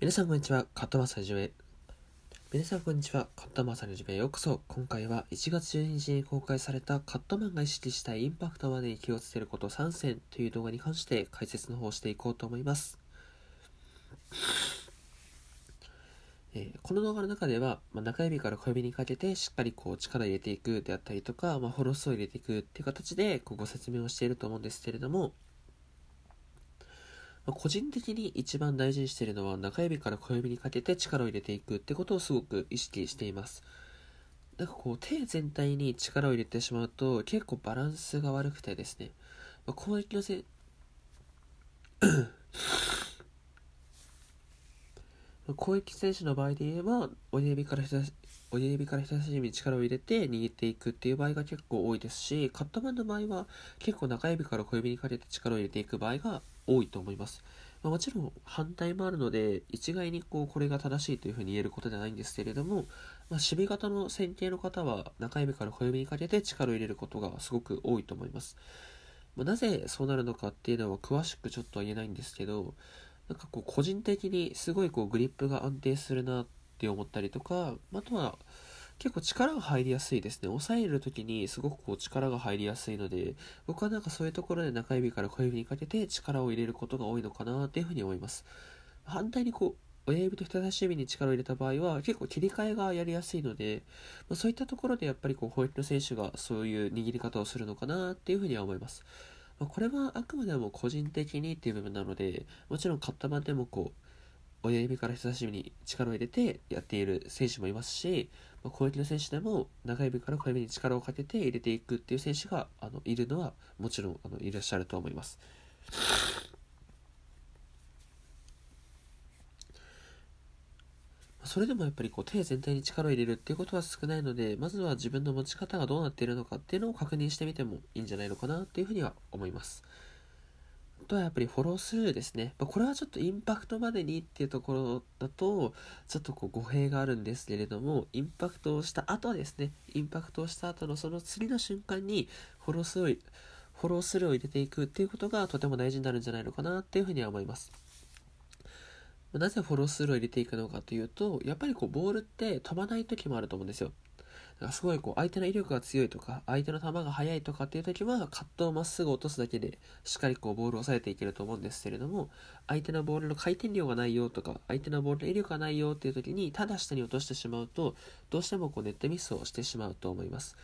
皆さんこんにちは、カットマッサージへ。皆さんこんにちは、カットマサージュへようこそ。今回は1月12日に公開されたカットマンが意識したいインパクトまでに気をつけること3選という動画に関して解説の方をしていこうと思います。えー、この動画の中では、まあ、中指から小指にかけてしっかりこう力入れていくであったりとか、まあ、フォロスを入れていくっていう形でこうご説明をしていると思うんですけれども、まあ、個人的に一番大事にしているのは中指から小指にかけて力を入れていくってことをすごく意識しています。なんかこう手全体に力を入れてしまうと結構バランスが悪くてですね、まあ、攻撃のせ 攻撃選手の場合で言えば親指から人親指から人差し指に力を入れて握っていくっていう場合が結構多いですしカットマンの場合は結構中指から小指にかけて力を入れていく場合が多いと思います。まあ、もちろん反対もあるので一概にこうこれが正しいというふうに言えることではないんですけれども、まあ、守備型の線形の方は中指から小指にかけて力を入れることがすごく多いと思います。まあ、なぜそうなるのかっていうのは詳しくちょっとは言えないんですけどなんかこう個人的にすごいこうグリップが安定するなって思ったりとかあとは結構力が入りやすいですね。押さえる時にすごくこう力が入りやすいので、僕はなんかそういうところで中指から小指にかけて力を入れることが多いのかなっていうふうに思います。反対にこう、親指と人差し指に力を入れた場合は結構切り替えがやりやすいので、まあ、そういったところでやっぱりこう、ホイット選手がそういう握り方をするのかなっていうふうには思います。まあ、これはあくまでも個人的にっていう部分なので、もちろん勝った版でもこう、親指から人差し指に力を入れてやっている選手もいますし、まあ、攻撃の選手でも中指から小指に力をかけて入れていくっていう選手があのいるのはもちろんあのいらっしゃると思います。それでもやっぱりこう手全体に力を入れるっていうことは少ないので、まずは自分の持ち方がどうなっているのかっていうのを確認してみてもいいんじゃないのかなっていうふうには思います。とはやっぱりフォロースルーですね。まこれはちょっとインパクトまでにっていうところだと、ちょっとこう語弊があるんですけれども、インパクトをした後ですね、インパクトをした後のその次の瞬間にフォロースルー、フォロースルーを入れていくっていうことがとても大事になるんじゃないのかなっていうふうには思います。なぜフォロースルーを入れていくのかというと、やっぱりこうボールって飛ばない時もあると思うんですよ。すごいこう相手の威力が強いとか相手の球が速いとかっていう時はカットをまっすぐ落とすだけでしっかりこうボールを抑えていけると思うんですけれども相手のボールの回転量がないよとか相手のボールの威力がないよっていう時にただ下に落としてしまうとどうしてもこうネットミスをしてしまうと思います。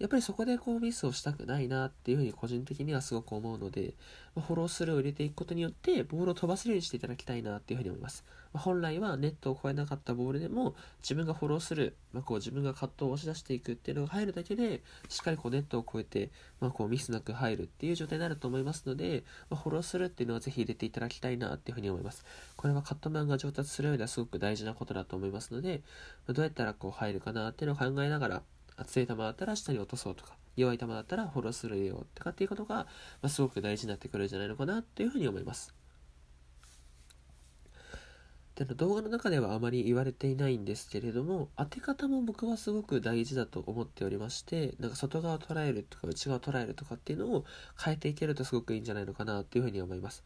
やっぱりそこでこうミスをしたくないなっていうふうに個人的にはすごく思うので、まあ、フォロースルーを入れていくことによってボールを飛ばせるようにしていただきたいなっていうふうに思います。まあ、本来はネットを越えなかったボールでも自分がフォローする、まあ、こう自分がカットを押し出していくっていうのが入るだけでしっかりこうネットを越えて、まあ、こうミスなく入るっていう状態になると思いますので、まあ、フォローするっていうのはぜひ入れていただきたいなっていうふうに思います。これはカットマンが上達する上ではすごく大事なことだと思いますので、まどうやったらこう入るかなっていうのを考えながら熱い球だったら下に落とそうとか弱い球だったらフォローするよとかっていうことが、まあ、すごく大事になってくるんじゃないのかなっていうふうに思います。で動画の中ではあまり言われていないんですけれども当て方も僕はすごく大事だと思っておりましてなんか外側を捉えるとか内側を捉えるとかっていうのを変えていけるとすごくいいんじゃないのかなっていうふうに思います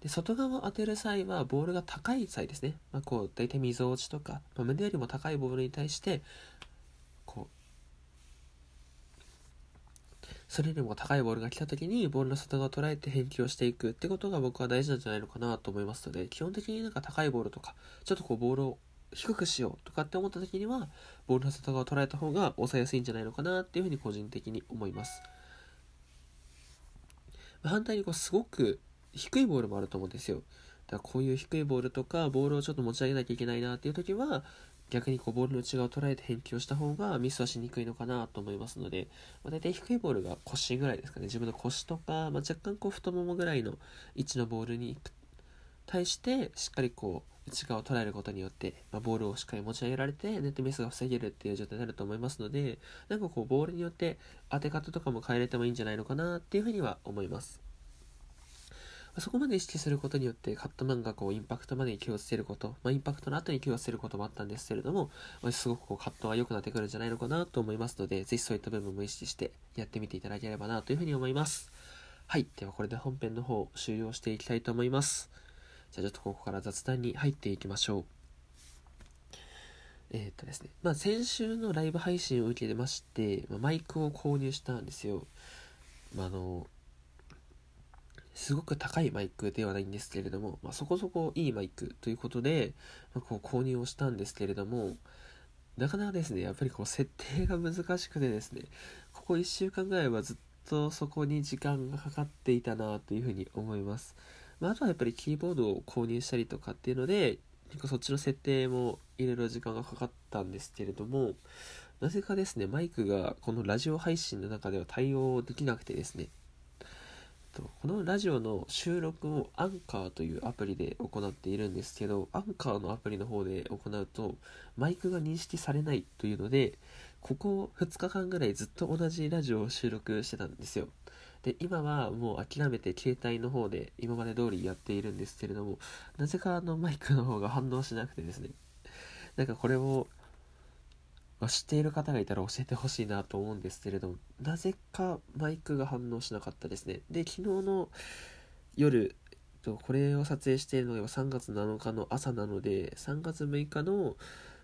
で外側を当てる際はボールが高い際ですね、まあ、こう大体みぞおちとか、まあ、胸よりも高いボールに対してこうそれよりも高いボールが来た時にボールの外側を捉えて返球をしていくってことが僕は大事なんじゃないのかなと思いますので基本的になんか高いボールとかちょっとこうボールを低くしようとかって思った時にはボールの外側を捉えた方が抑えやすいんじゃないのかなっていうふうに個人的に思います。反対にこうすごく低いボールもあると思うんですよ。だからこういう低いボールとかボールをちょっと持ち上げなきゃいけないなっていう時は逆にこうボールの内側を捉えて返球をした方がミスはしにくいのかなと思いますので、まあ、大体低いボールが腰ぐらいですかね自分の腰とか、まあ、若干こう太ももぐらいの位置のボールに対してしっかりこう内側を捉えることによって、まあ、ボールをしっかり持ち上げられてネットミスが防げるっていう状態になると思いますのでなんかこうボールによって当て方とかも変えれてもいいんじゃないのかなっていうふうには思います。そこまで意識することによってカットマンがこうインパクトまでに気をつけること、まあ、インパクトの後に気をつけることもあったんですけれども、ま、すごくこうカットは良くなってくるんじゃないのかなと思いますので、ぜひそういった部分も意識してやってみていただければなというふうに思います。はい。ではこれで本編の方終了していきたいと思います。じゃあちょっとここから雑談に入っていきましょう。えー、っとですね、まあ先週のライブ配信を受けてまして、ま、マイクを購入したんですよ。まあ、あの、すごく高いマイクではないんですけれども、まあ、そこそこいいマイクということで、まあ、こう購入をしたんですけれども、なかなかですね、やっぱりこう設定が難しくてですね、ここ1週間ぐらいはずっとそこに時間がかかっていたなというふうに思います。まあ、あとはやっぱりキーボードを購入したりとかっていうので、結構そっちの設定もいろいろ時間がかかったんですけれども、なぜかですね、マイクがこのラジオ配信の中では対応できなくてですね、このラジオの収録をアンカーというアプリで行っているんですけど、アンカーのアプリの方で行うと、マイクが認識されないというので、ここ2日間ぐらいずっと同じラジオを収録してたんですよ。で、今はもう諦めて携帯の方で今まで通りやっているんですけれども、なぜかあのマイクの方が反応しなくてですね、なんかこれを、ま知っている方がいたら教えてほしいなと思うんですけれども、なぜかマイクが反応しなかったですね。で、昨日の夜、これを撮影しているのが3月7日の朝なので、3月6日の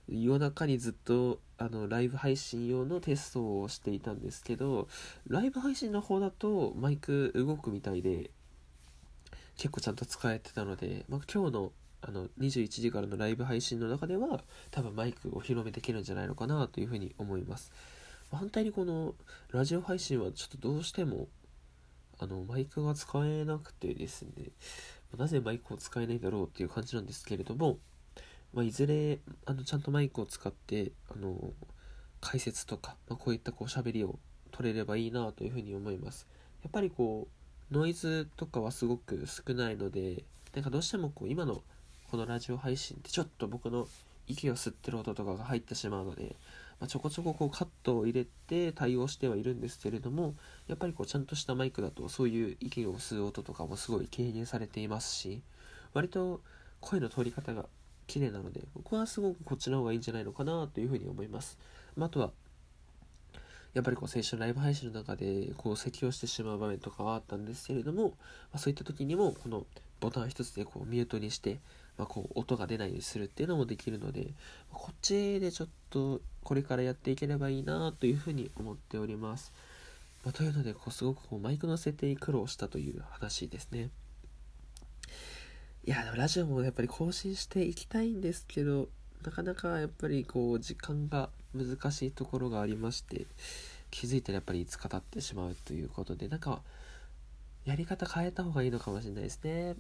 夜中にずっとあのライブ配信用のテストをしていたんですけどライブ配信の方だとマイク動くみたいで結構ちゃんと使えてたので、まあ、今日のあの21時からのライブ配信の中では多分マイクお披露目できるんじゃないのかなというふうに思います、反対にこのラジオ配信はちょっとどうしてもあのマイクが使えなくてですね。なぜマイクを使えないだろうっていう感じなんですけれどもまあ、いずれあのちゃんとマイクを使ってあの解説とか、まあ、こういったこう喋りを取れればいいなというふうに思います。やっぱりこうノイズとかはすごく少ないのでなんかどうしてもこう今のこのラジオ配信ってちょっと僕の息を吸ってる音とかが入ってしまうので、まあ、ちょこちょここうカットを入れて対応してはいるんですけれどもやっぱりこうちゃんとしたマイクだとそういう息を吸う音とかもすごい軽減されていますし割と声の通り方が綺麗なので僕はすごくこっちの方がいいんじゃないのかなというふうに思います、まあ、とはやっぱりこう先週ライブ配信の中でこう咳をしてしまう場面とかはあったんですけれども、まあ、そういった時にもこのボタン一つでこうミュートにして、まあ、こう音が出ないようにするっていうのもできるのでこっちでちょっとこれからやっていければいいなというふうに思っております、まあ、というのでこうすごくこうマイクの設定に苦労したという話ですねいや、でもラジオもやっぱり更新していきたいんですけど、なかなかやっぱりこう、時間が難しいところがありまして、気づいたらやっぱりいつか経ってしまうということで、なんか、やり方変えた方がいいのかもしれないですね。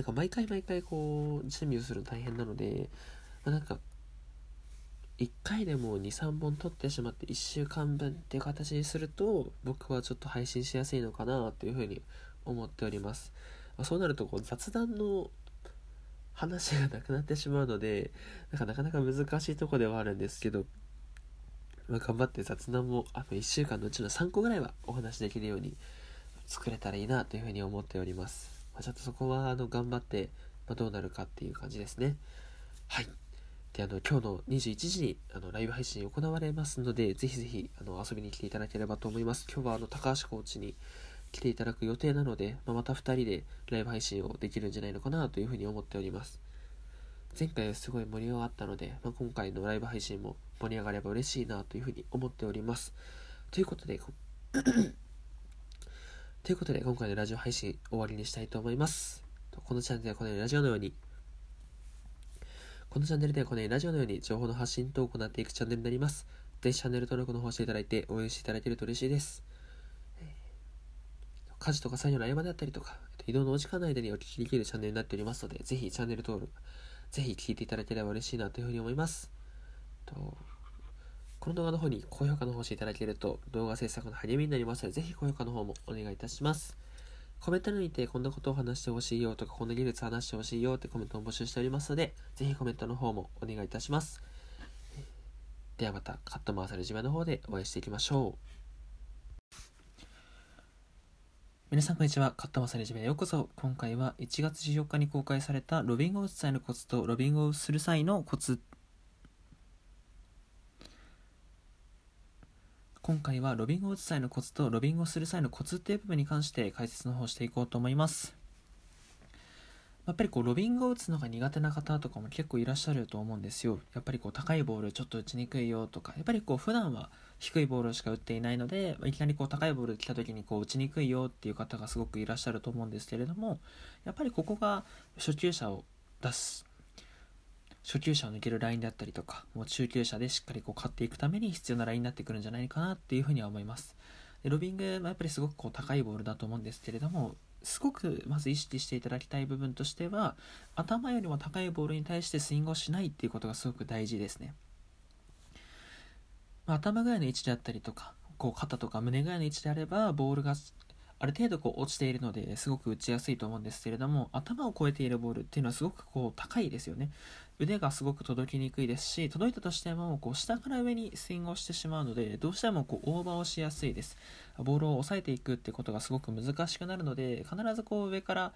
なんか毎回毎回こう、準備をするの大変なので、まあ、なんか、1回でも23本撮ってしまって1週間分っていう形にすると僕はちょっと配信しやすいのかなというふうに思っております。まあ、そうなるとこう雑談の話がなくなってしまうので、なんかなかなか難しいとこではあるんですけど、まあ、頑張って雑談もあと1週間のうちの3個ぐらいはお話できるように作れたらいいなというふうに思っております。まあ、ちょっとそこはあの頑張って、まどうなるかっていう感じですね。はい。で、あの、今日の21時にあのライブ配信行われますので、ぜひぜひあの遊びに来ていただければと思います。今日はあの高橋コーチに来ていただく予定なので、まあ、また2人でライブ配信をできるんじゃないのかなというふうに思っております。前回はすごい盛り上がったので、まあ、今回のライブ配信も盛り上がれば嬉しいなというふうに思っております。ということで、ということで今回のラジオ配信終わりにしたいと思います。このチャンネルではこのようにラジオのようにこのチャンネルではこのようにラジオのように情報の発信等を行っていくチャンネルになります。ぜひチャンネル登録の方していただいて応援していただけると嬉しいです。家事とか作業の合間だったりとか、移動のお時間の間にお聞きできるチャンネルになっておりますので、ぜひチャンネル登録、ぜひ聞いていただければ嬉しいなというふうに思います。この動画の方に高評価の方していただけると動画制作の励みになりますので、ぜひ高評価の方もお願いいたします。コメント欄にてこんなことを話してほしいよとか、こんな技術話してほしいよってコメントを募集しておりますので、ぜひコメントの方もお願いいたします。ではまたカット回される自慢の方でお会いしていきましょう。皆さんこんにちは。カットマサレジメへようこそ。今回は1月14日に公開されたロビングを打つ際のコツとロビングをする際のコツ。今回はロビングを打つ際のコツとロビングをする際のコツっていう部分に関して解説の方していこうと思います。やっぱりこうロビングを打つのが苦手な方とかも結構いらっしゃると思うんですよ。やっぱりこう高いボールちょっと打ちにくいよとか、やっぱりこう普段は低いボールしか打っていないので、いきなりこう高いボール来た時にこう打ちにくいよっていう方がすごくいらっしゃると思うんですけれども、やっぱりここが初級者を出す、初級者を抜けるラインだったりとか、もう中級者でしっかりこう勝っていくために必要なラインになってくるんじゃないかなっていうふうには思います。でロビングもやっぱりすごくこう高いボールだと思うんですけれども、すごくまず意識していただきたい部分としては頭よりも高いボールに対してスイングをしないっていうことがすごく大事ですね、まあ、頭ぐらいの位置であったりとかこう肩とか胸ぐらいの位置であればボールがある程度こう落ちているのですごく打ちやすいと思うんですけれども頭を越えているボールっていうのはすごくこう高いですよね腕がすごく届きにくいですし届いたとしてもこう下から上にスイングをしてしまうのでどうしてもこうオーバーをしやすいです。ボールを抑えていくってことがすごく難しくなるので必ずこう上から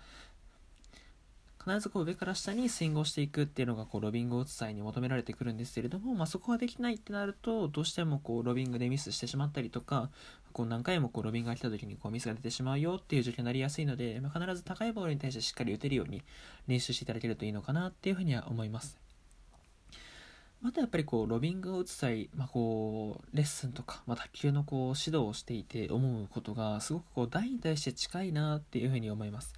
必ずこう上から下にスイングをしていくっていうのがこうロビングを打つ際に求められてくるんですけれども、まあ、そこができないってなるとどうしてもこうロビングでミスしてしまったりとかこう何回もこうロビングが来た時にこうミスが出てしまうよっていう状況になりやすいので、まあ、必ず高いボールに対してしっかり打てるように練習していただけるといいのかなっていうふうには思います。またやっぱりこうロビングを打つ際、まあ、こうレッスンとか、まあ、卓球のこう指導をしていて思うことがすごくこう台に対して近いなっていうふうに思います。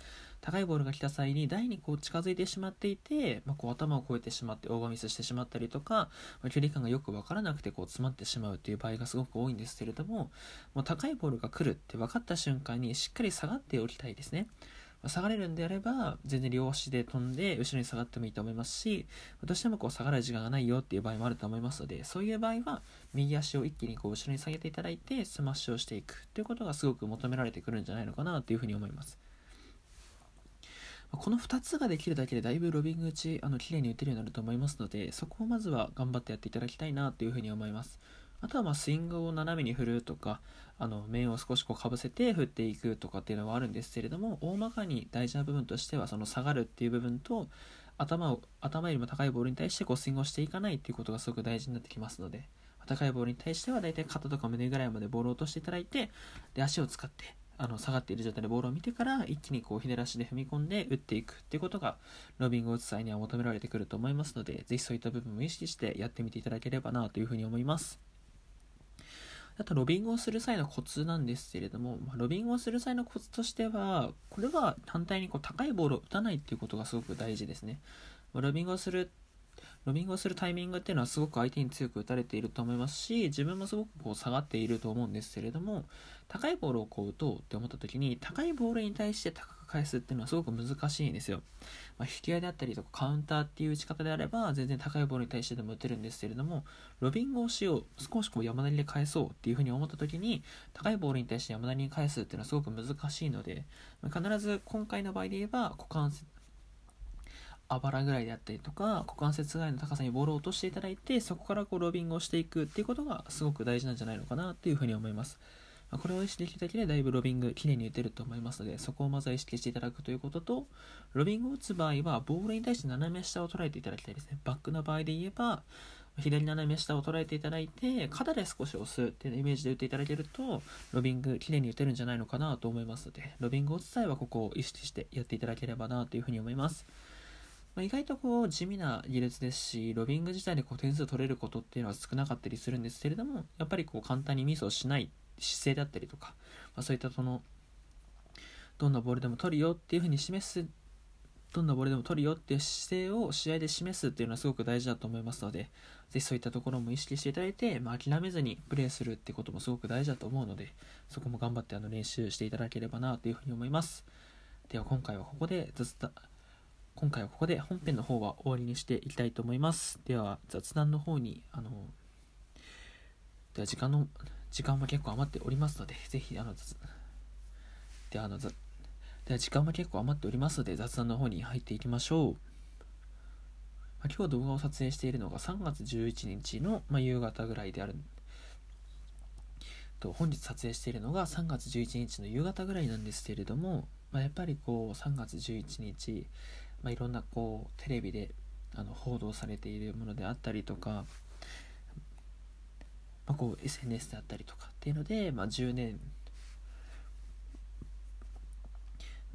高いボールが来た際に台にこう近づいてしまっていて、まあ、こう頭を越えてしまってオーバーミスしてしまったりとか、まあ、距離感がよく分からなくてこう詰まってしまうという場合がすごく多いんですけれどももう高いボールが来るって分かった瞬間にしっかり下がっておきたいですね。下がれるんであれば全然両足で飛んで後ろに下がってもいいと思いますしどうしてもこう下がる時間がないよっていう場合もあると思いますのでそういう場合は右足を一気にこう後ろに下げていただいてスマッシュをしていくということがすごく求められてくるんじゃないのかなというふうに思います。この2つができるだけでだいぶロビング打ちあの綺麗に打てるようになると思いますのでそこをまずは頑張ってやっていただきたいなというふうに思います。あとはまスイングを斜めに振るとかあの面を少しこうかぶせて振っていくとかっていうのはあるんですけれども大まかに大事な部分としてはその下がるっていう部分と頭を頭よりも高いボールに対してこうスイングをしていかないっていうことがすごく大事になってきますので高いボールに対してはだいたい肩とか胸ぐらいまでボールを落としていただいてで足を使ってあの下がっている状態でボールを見てから一気にこうひねらしで踏み込んで打っていくっていうことがロビングを打つ際には求められてくると思いますのでぜひそういった部分も意識してやってみていただければなというふうに思います。あとロビングをする際のコツなんですけれども、ま、ロビングをする際のコツとしてはこれは反対にこう高いボールを打たないっていうことがすごく大事ですね、ま、ロビングをするロビングをするタイミングっていうのはすごく相手に強く打たれていると思いますし自分もすごくこう下がっていると思うんですけれども高いボールをこう打とうって思った時に高いボールに対して高く返すっていうのはすごく難しいんですよ、まあ、引き合いであったりとかカウンターっていう打ち方であれば全然高いボールに対してでも打てるんですけれどもロビングをしよう少しこう山なりで返そうっていうふうに思った時に高いボールに対して山なりに返すっていうのはすごく難しいので、必ず今回の場合で言えば股関節あばらぐらいであったりとか股関節ぐらいの高さにボールを落としていただいてそこからこうロビングをしていくっていうことがすごく大事なんじゃないのかなっていうふうに思います。これを意識できるだけでだいぶロビングきれいに打てると思いますのでそこをまずは意識していただくということとロビングを打つ場合はボールに対して斜め下を捉えていただきたいですねバックの場合で言えば左斜め下を捉えていただいて肩で少し押すっていうイメージで打っていただけるとロビングきれいに打てるんじゃないのかなと思いますのでロビングを打つ際はここを意識してやっていただければなというふうに思いますまあ、意外とこう地味な技術ですし、ロビング自体でこう点数取れることっていうのは少なかったりするんですけれども、やっぱりこう簡単にミスをしない姿勢だったりとか、まあ、そういったその、どんなボールでも取るよっていうふうに示す、どんなボールでも取るよっていう姿勢を試合で示すっていうのはすごく大事だと思いますので、ぜひそういったところも意識していただいて、まあ、諦めずにプレーするってこともすごく大事だと思うので、そこも頑張ってあの練習していただければなというふうに思います。では今回はここで雑談、今回はここで本編の方は終わりにしていきたいと思います。では、雑談の方に、あの、では時間の、時間は結構余っておりますので、ぜひ、あの、では、あの、では時間は結構余っておりますので、雑談の方に入っていきましょう。今日動画を撮影しているのが3月11日の、まあ、夕方ぐらいであると本日撮影しているのが3月11日の夕方ぐらいなんですけれども、まあ、やっぱりこう3月11日まあ、いろんなこうテレビであの報道されているものであったりとか、まあ、こう SNS であったりとかっていうので、まあ、10年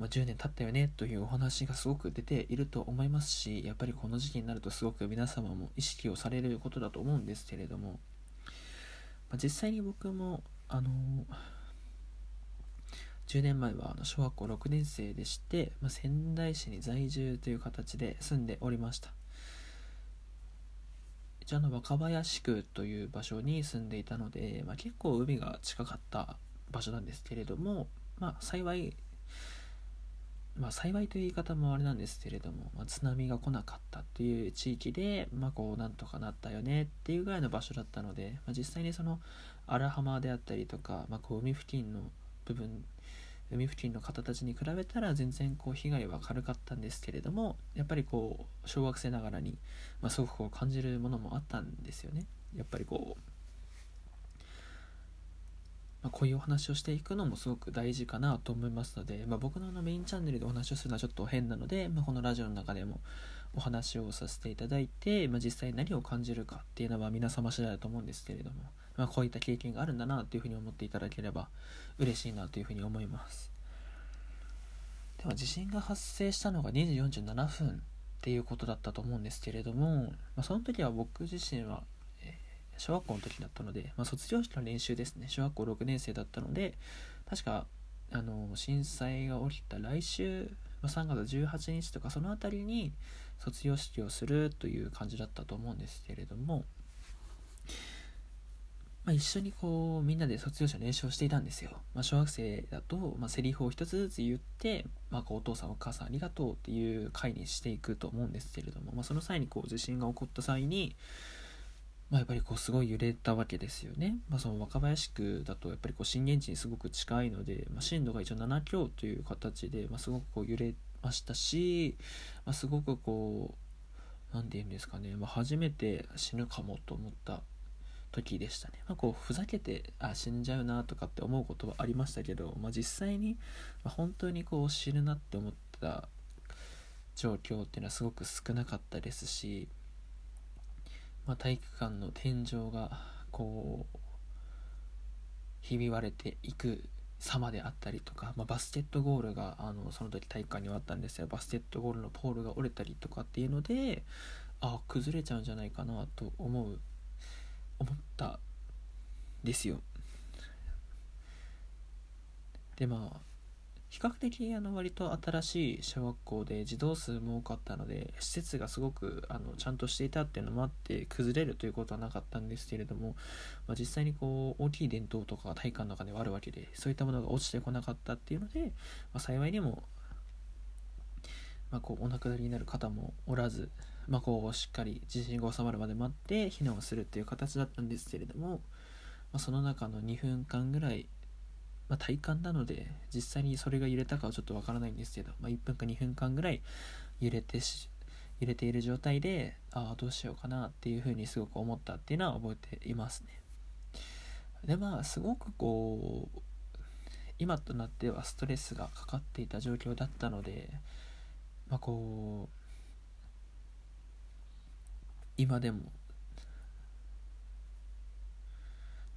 まあ、10年経ったよねというお話がすごく出ていると思いますしやっぱりこの時期になるとすごく皆様も意識をされることだと思うんですけれども、まあ、実際に僕もあの10年前は小学校6年生でして、まあ、仙台市に在住という形で住んでおりました。一応の若林区という場所に住んでいたので、まあ、結構海が近かった場所なんですけれども、まあ、幸いまあ、幸いという言い方もあれなんですけれども、まあ、津波が来なかったっていう地域で、まあ、こうなんとかなったよねっていうぐらいの場所だったので、まあ、実際にその荒浜であったりとか、まあ、こう海付近の部分海付近の方たちに比べたら全然こう被害は軽かったんですけれどもやっぱりこう小学生ながらに、まあ、すごくこう感じるものもあったんですよね。やっぱりこうまあ、こういうお話をしていくのもすごく大事かなと思いますので、まあ、僕のあのメインチャンネルでお話をするのはちょっと変なので、まあ、このラジオの中でもお話をさせていただいて、まあ実際何を感じるかっていうのは皆様次第だと思うんですけれども、まあこういった経験があるんだなというふうに思っていただければ嬉しいなというふうに思います。では地震が発生したのが2時47分っていうことだったと思うんですけれども、まあその時は僕自身は小学校の時だったので、まあ、卒業式の練習ですね。小学校6年生だったので確かあの震災が起きた来週、まあ、3月18日とかその辺りに卒業式をするという感じだったと思うんですけれども、まあ、一緒にこうみんなで卒業式の練習をしていたんですよ、まあ、小学生だと、まあ、セリフを一つずつ言って、まあ、こうお父さんお母さんありがとうっていう回にしていくと思うんですけれども、まあ、その際にこう地震が起こった際にまあ、やっぱりこうすごい揺れたわけですよね。まあ、その若林区だとやっぱりこう震源地にすごく近いので、まあ、震度が一応7強という形で、まあ、すごくこう揺れましたし、まあ、すごくこう何て言うんですかね、まあ、初めて死ぬかもと思った時でしたね。まあ、こうふざけてあ死んじゃうなとかって思うことはありましたけど、まあ、実際に、ま本当にこう死ぬなって思った状況っていうのはすごく少なかったですしまあ、体育館の天井がこうひび割れていく様であったりとか、まあ、バスケットゴールがあのその時体育館にはあったんですよバスケットゴールのポールが折れたりとかっていうのであ崩れちゃうんじゃないかなと思う思ったですよ。でまあ比較的あの割と新しい小学校で児童数も多かったので施設がすごくあのちゃんとしていたっていうのもあって崩れるということはなかったんですけれども、まあ、実際にこう大きい伝統とかが体育館の中ではあるわけでそういったものが落ちてこなかったっていうので、まあ、幸いにも、まあ、こうお亡くなりになる方もおらず、まあ、こうしっかり地震が収まるまで待って避難をするっていう形だったんですけれども、まあ、その中の2分間ぐらいまあ、体感なので実際にそれが揺れたかはちょっとわからないんですけど、ま、1分か2分間ぐらい揺れて揺れている状態でああどうしようかなっていうふうにすごく思ったっていうのは覚えていますね。でまあすごくこう今となってはストレスがかかっていた状況だったのでまあこう今でも。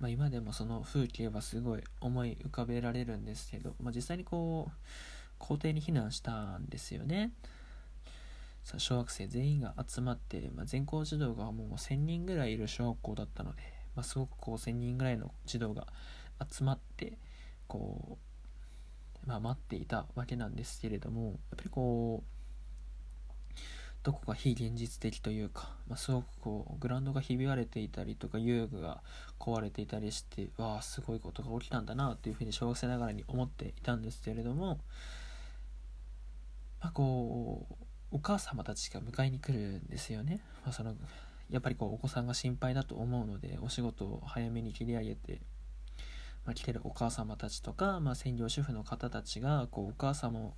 まあ、今でもその風景はすごい思い浮かべられるんですけど、まあ、実際にこう校庭に避難したんですよね。さ小学生全員が集まって、まあ、全校児童がもう1000人ぐらいいる小学校だったので、まあ、すごくこう1000人ぐらいの児童が集まってこう、まあ、待っていたわけなんですけれどもやっぱりこうどこか非現実的というか、まあ、すごくこうグラウンドがひび割れていたりとか遊具が壊れていたりしてわあすごいことが起きたんだなというふうに小学生ながらに思っていたんですけれども、まあ、こうお母様たちが迎えに来るんですよね、まあ、そのやっぱりこうお子さんが心配だと思うのでお仕事を早めに切り上げて、まあ、来てるお母様たちとか、まあ、専業主婦の方たちがこうお母様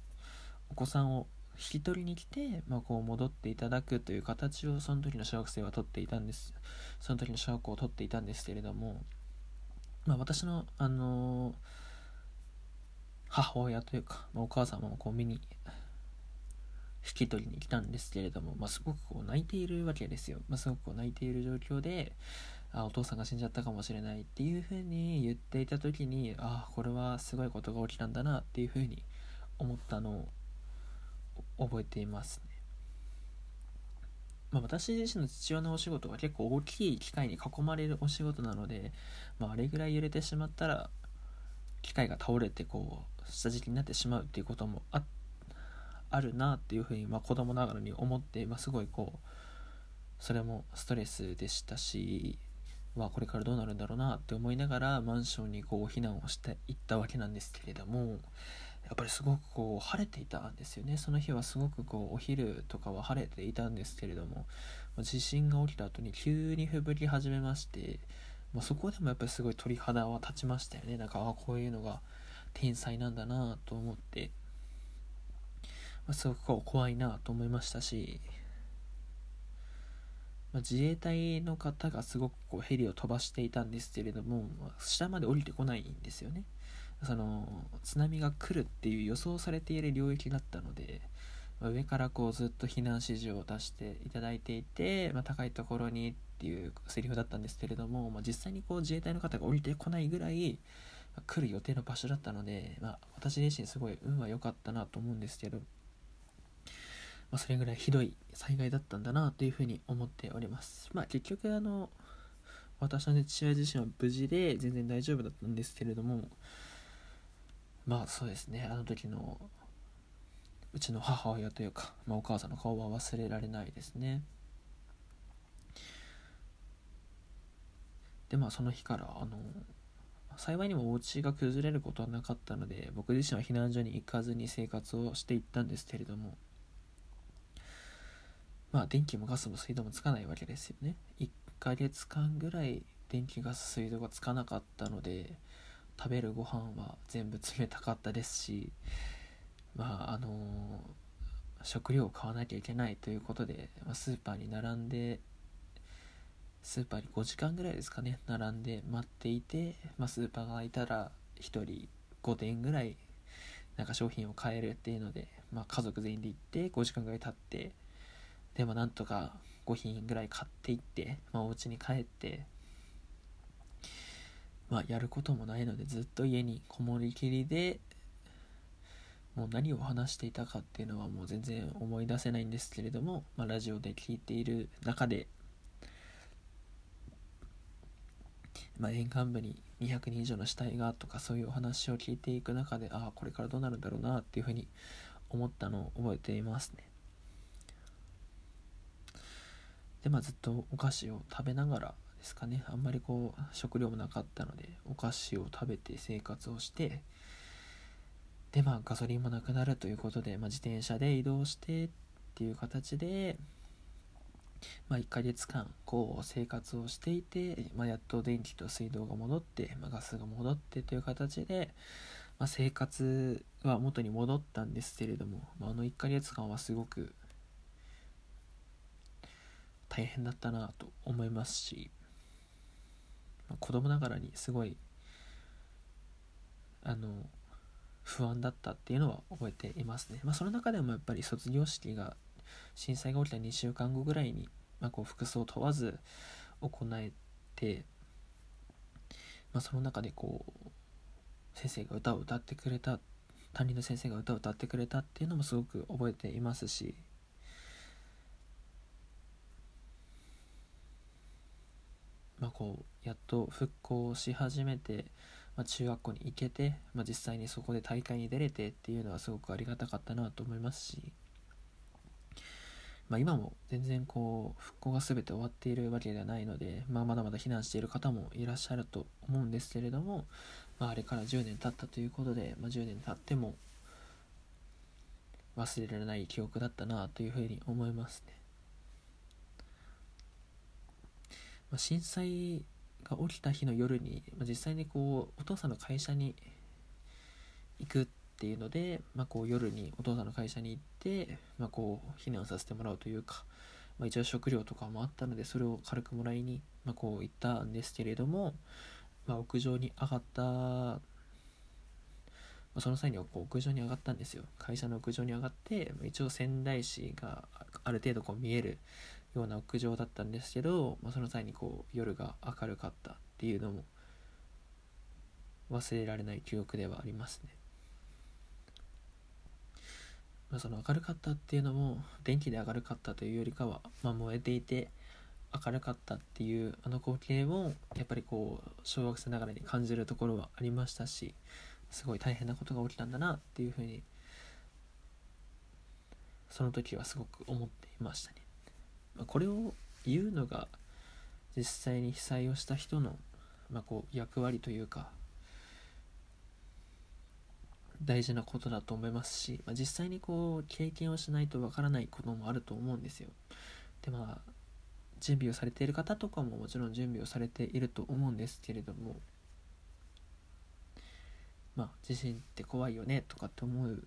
お子さんを引き取りに来て、まあ、こう戻っていただくという形をその時の小学生はとっていたんです。その時の小学校をとっていたんですけれども、まあ、私の、あのー、母親というか、まあ、お母様もこう見に引き取りに来たんですけれども、まあ、すごくこう泣いているわけですよ、ま、すごくこう泣いている状況であお父さんが死んじゃったかもしれないっていうふうに言っていた時にああこれはすごいことが起きたんだなっていうふうに思ったのを覚えていますね。まあ、私自身の父親のお仕事は結構大きい機械に囲まれるお仕事なので、まあ、あれぐらい揺れてしまったら機械が倒れてこう下敷きになってしまうっていうこともああるなっていうふうに、まあ、子供ながらに思って、まあ、すごいこうそれもストレスでしたし、まあ、これからどうなるんだろうなって思いながらマンションにこう避難をしていったわけなんですけれどもやっぱりすごくこう晴れていたんですよね。その日はすごくこうお昼とかは晴れていたんですけれども地震が起きた後に急に吹雪き始めましてまそこでもやっぱりすごい鳥肌は立ちましたよね。なんかあこういうのが天才なんだなと思って、まあ、すごくこう怖いなと思いましたしまあ、自衛隊の方がすごくこうヘリを飛ばしていたんですけれども、まあ、下まで降りてこないんですよね。その津波が来るっていう予想されている領域だったので、まあ、上からこうずっと避難指示を出していただいていて、ま高いところにっていうセリフだったんですけれども、まあ実際にこう自衛隊の方が降りてこないぐらい来る予定の場所だったので、まあ、私自身すごい運は良かったなと思うんですけどまあ、それぐらいひどい災害だったんだなというふうに思っております。ま、結局あの私の父親自身は無事で全然大丈夫だったんですけれどもまあそうですね。あの時のうちの母親というか、まあ、お母さんの顔は忘れられないですね。でまあその日からあの幸いにもお家が崩れることはなかったので僕自身は避難所に行かずに生活をしていったんですけれどもまあ電気もガスも水道もつかないわけですよね。1ヶ月間ぐらい電気ガス水道がつかなかったので食べるご飯は全部冷たかったですしまああの、食料を買わなきゃいけないということで、ま、スーパーに並んでスーパーに5時間ぐらいですかね並んで待っていて、まあ、スーパーが開いたら1人5点ぐらいなんか商品を買えるっていうので、まあ、家族全員で行って5時間ぐらい経ってでもなんとか5品ぐらい買っていって、まあ、お家に帰って、まあ、やることもないのでずっと家にこもりきりでもう何を話していたかっていうのはもう全然思い出せないんですけれども、まあ、ラジオで聞いている中で、まあ、沿岸部に200人以上の死体がとかそういうお話を聞いていく中でああこれからどうなるんだろうなっていうふうに思ったのを覚えていますね。でまあずっとお菓子を食べながらですかね。あんまりこう食料もなかったのでお菓子を食べて生活をしてでまあガソリンもなくなるということで、まあ、自転車で移動してっていう形で、まあ、1ヶ月間こう生活をしていて、まあ、やっと電気と水道が戻って、ま、ガスが戻ってという形で、ま、生活は元に戻ったんですけれども、まあ、あの1ヶ月間はすごく大変だったなと思いますし、まあ、子供ながらにすごいあの不安だったっていうのは覚えていますね、まあ、その中でもやっぱり卒業式が震災が起きた2週間後ぐらいに、まあ、こう服装問わず行えて、まあ、その中でこう先生が歌を歌ってくれた担任の先生が歌を歌ってくれたっていうのもすごく覚えていますしまあ、こうやっと復興し始めて、まあ、中学校に行けて、まあ、実際にそこで大会に出れてっていうのはすごくありがたかったなと思いますし、まあ、今も全然こう復興が全て終わっているわけではないので、まあ、まだまだ避難している方もいらっしゃると思うんですけれども、まあ、あれから10年経ったということで、まあ、10年経っても忘れられない記憶だったなというふうに思いますね。震災が起きた日の夜に、まあ、実際にこうお父さんの会社に行くっていうので、まあ、こう夜にお父さんの会社に行って、まあ、こう避難させてもらうというか、まあ、一応食料とかもあったのでそれを軽くもらいに、まあ、こう行ったんですけれども、まあ、屋上に上がったまあ、その際にはこう屋上に上がったんですよ。会社の屋上に上がってま一応仙台市がある程度こう見えるような屋上だったんですけど、まあ、その際にこう夜が明るかったっていうのも忘れられない記憶ではありますね。まあ、その明るかったっていうのも電気で明るかったというよりかは、まあ、燃えていて明るかったっていうあの光景もやっぱりこう小学生ながらに感じるところはありましたしすごい大変なことが起きたんだなっていうふうにその時はすごく思っていましたね。まあ、これを言うのが実際に被災をした人の、まあ、こう役割というか大事なことだと思いますし、まあ、実際にこう経験をしないとわからないこともあると思うんですよ。でまあ準備をされている方とかももちろん準備をされていると思うんですけれどもまあ地震って怖いよねとかって思う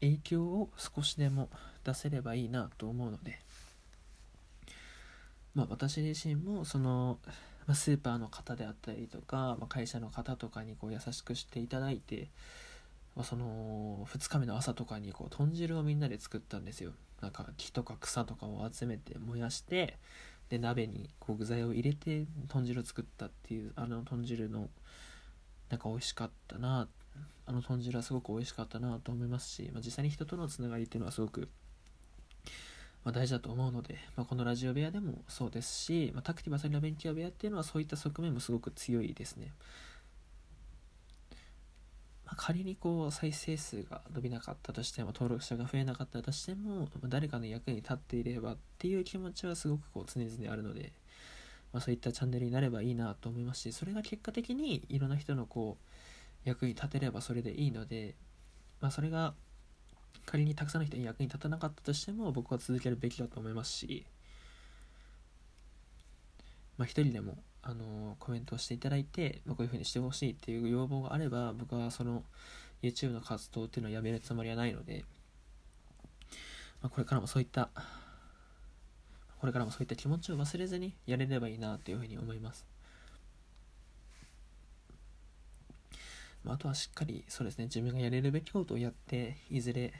影響を少しでも出せればいいなと思うので。まあ私自身もそのまあ、スーパーの方であったりとか、まあ、会社の方とかにこう優しくしていただいて、まあ、その2日目の朝とかにこう豚汁をみんなで作ったんですよ。なんか木とか草とかを集めて燃やしてで鍋にこう具材を入れて豚汁を作ったっていうあの豚汁のなんか美味しかったなあの豚汁はすごく美味しかったなと思いますし、まあ、実際に人とのつながりっていうのはすごくまあ、大事だと思うので、まあ、このラジオ部屋でもそうですし、まあ、タクティバサリの勉強部屋っていうのはそういった側面もすごく強いですね。まあ、仮にこう再生数が伸びなかったとしても登録者が増えなかったとしても、ま、誰かの役に立っていればっていう気持ちはすごくこう常々あるので、ま、そういったチャンネルになればいいなと思いますしそれが結果的にいろんな人のこう役に立てればそれでいいので、まあ、それが仮にたくさんの人に役に立たなかったとしても僕は続けるべきだと思いますし、まあ、一人でも、あのコメントをしていただいて、まあ、こういう風にしてほしいっていう要望があれば僕はその YouTube の活動っていうのをやめるつもりはないので、まあ、これからもそういったこれからもそういった気持ちを忘れずにやれればいいなというふうに思います。まあ、とはしっかりそうですね自分がやれるべきことをやっていずれ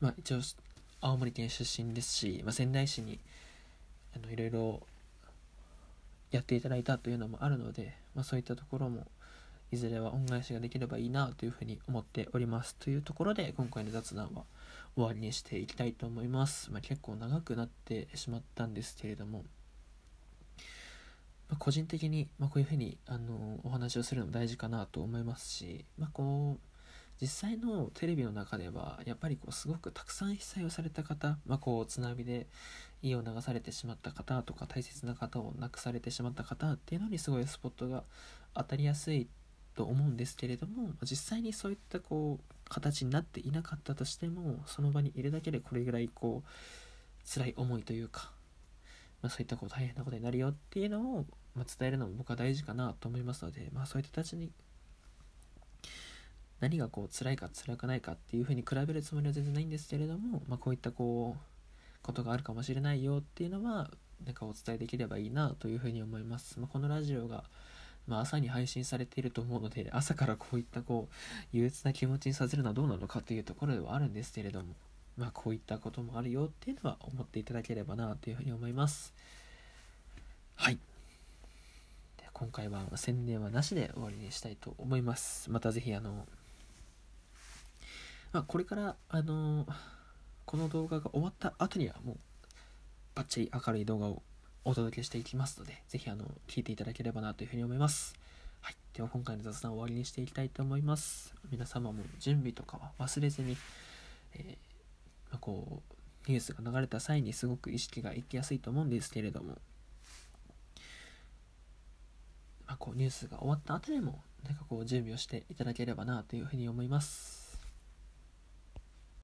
まあ、一応青森県出身ですし、まあ、仙台市にあのいろいろやっていただいたというのもあるので、まあ、そういったところもいずれは恩返しができればいいなというふうに思っております。というところで今回の雑談は終わりにしていきたいと思います、まあ、結構長くなってしまったんですけれども、まあ、個人的に、まこういうふうにあのお話をするのも大事かなと思いますし、まあ、こう実際のテレビの中ではやっぱりこうすごくたくさん被災をされた方、まあ、こう津波で家を流されてしまった方とか大切な方を亡くされてしまった方っていうのにすごいスポットが当たりやすいと思うんですけれども実際にそういったこう形になっていなかったとしてもその場にいるだけでこれぐらいこう辛い思いというか、まあ、そういったこう大変なことになるよっていうのを、ま伝えるのも僕は大事かなと思いますので、まあ、そういった人たちに何がこう辛いか辛くないかっていうふうに比べるつもりは全然ないんですけれども、まあ、こういったこうことがあるかもしれないよっていうのはなんかお伝えできればいいなというふうに思います、まあ、このラジオが、まあ、朝に配信されていると思うので朝からこういったこう憂鬱な気持ちにさせるのはどうなのかというところではあるんですけれどもまあこういったこともあるよっていうのは思っていただければなというふうに思います。はい。今回は宣伝はなしで終わりにしたいと思いますまた是非あのまあ、これから、あの、この動画が終わった後にはもう、バッチリ明るい動画をお届けしていきますので、ぜひ、あの、聞いていただければなというふうに思います。はい。では、今回の雑談を終わりにしていきたいと思います。皆様も準備とかは忘れずに、えー、まあ、こう、ニュースが流れた際にすごく意識がいきやすいと思うんですけれども、まあ、こうニュースが終わった後でも、なんかこう準備をしていただければなというふうに思います。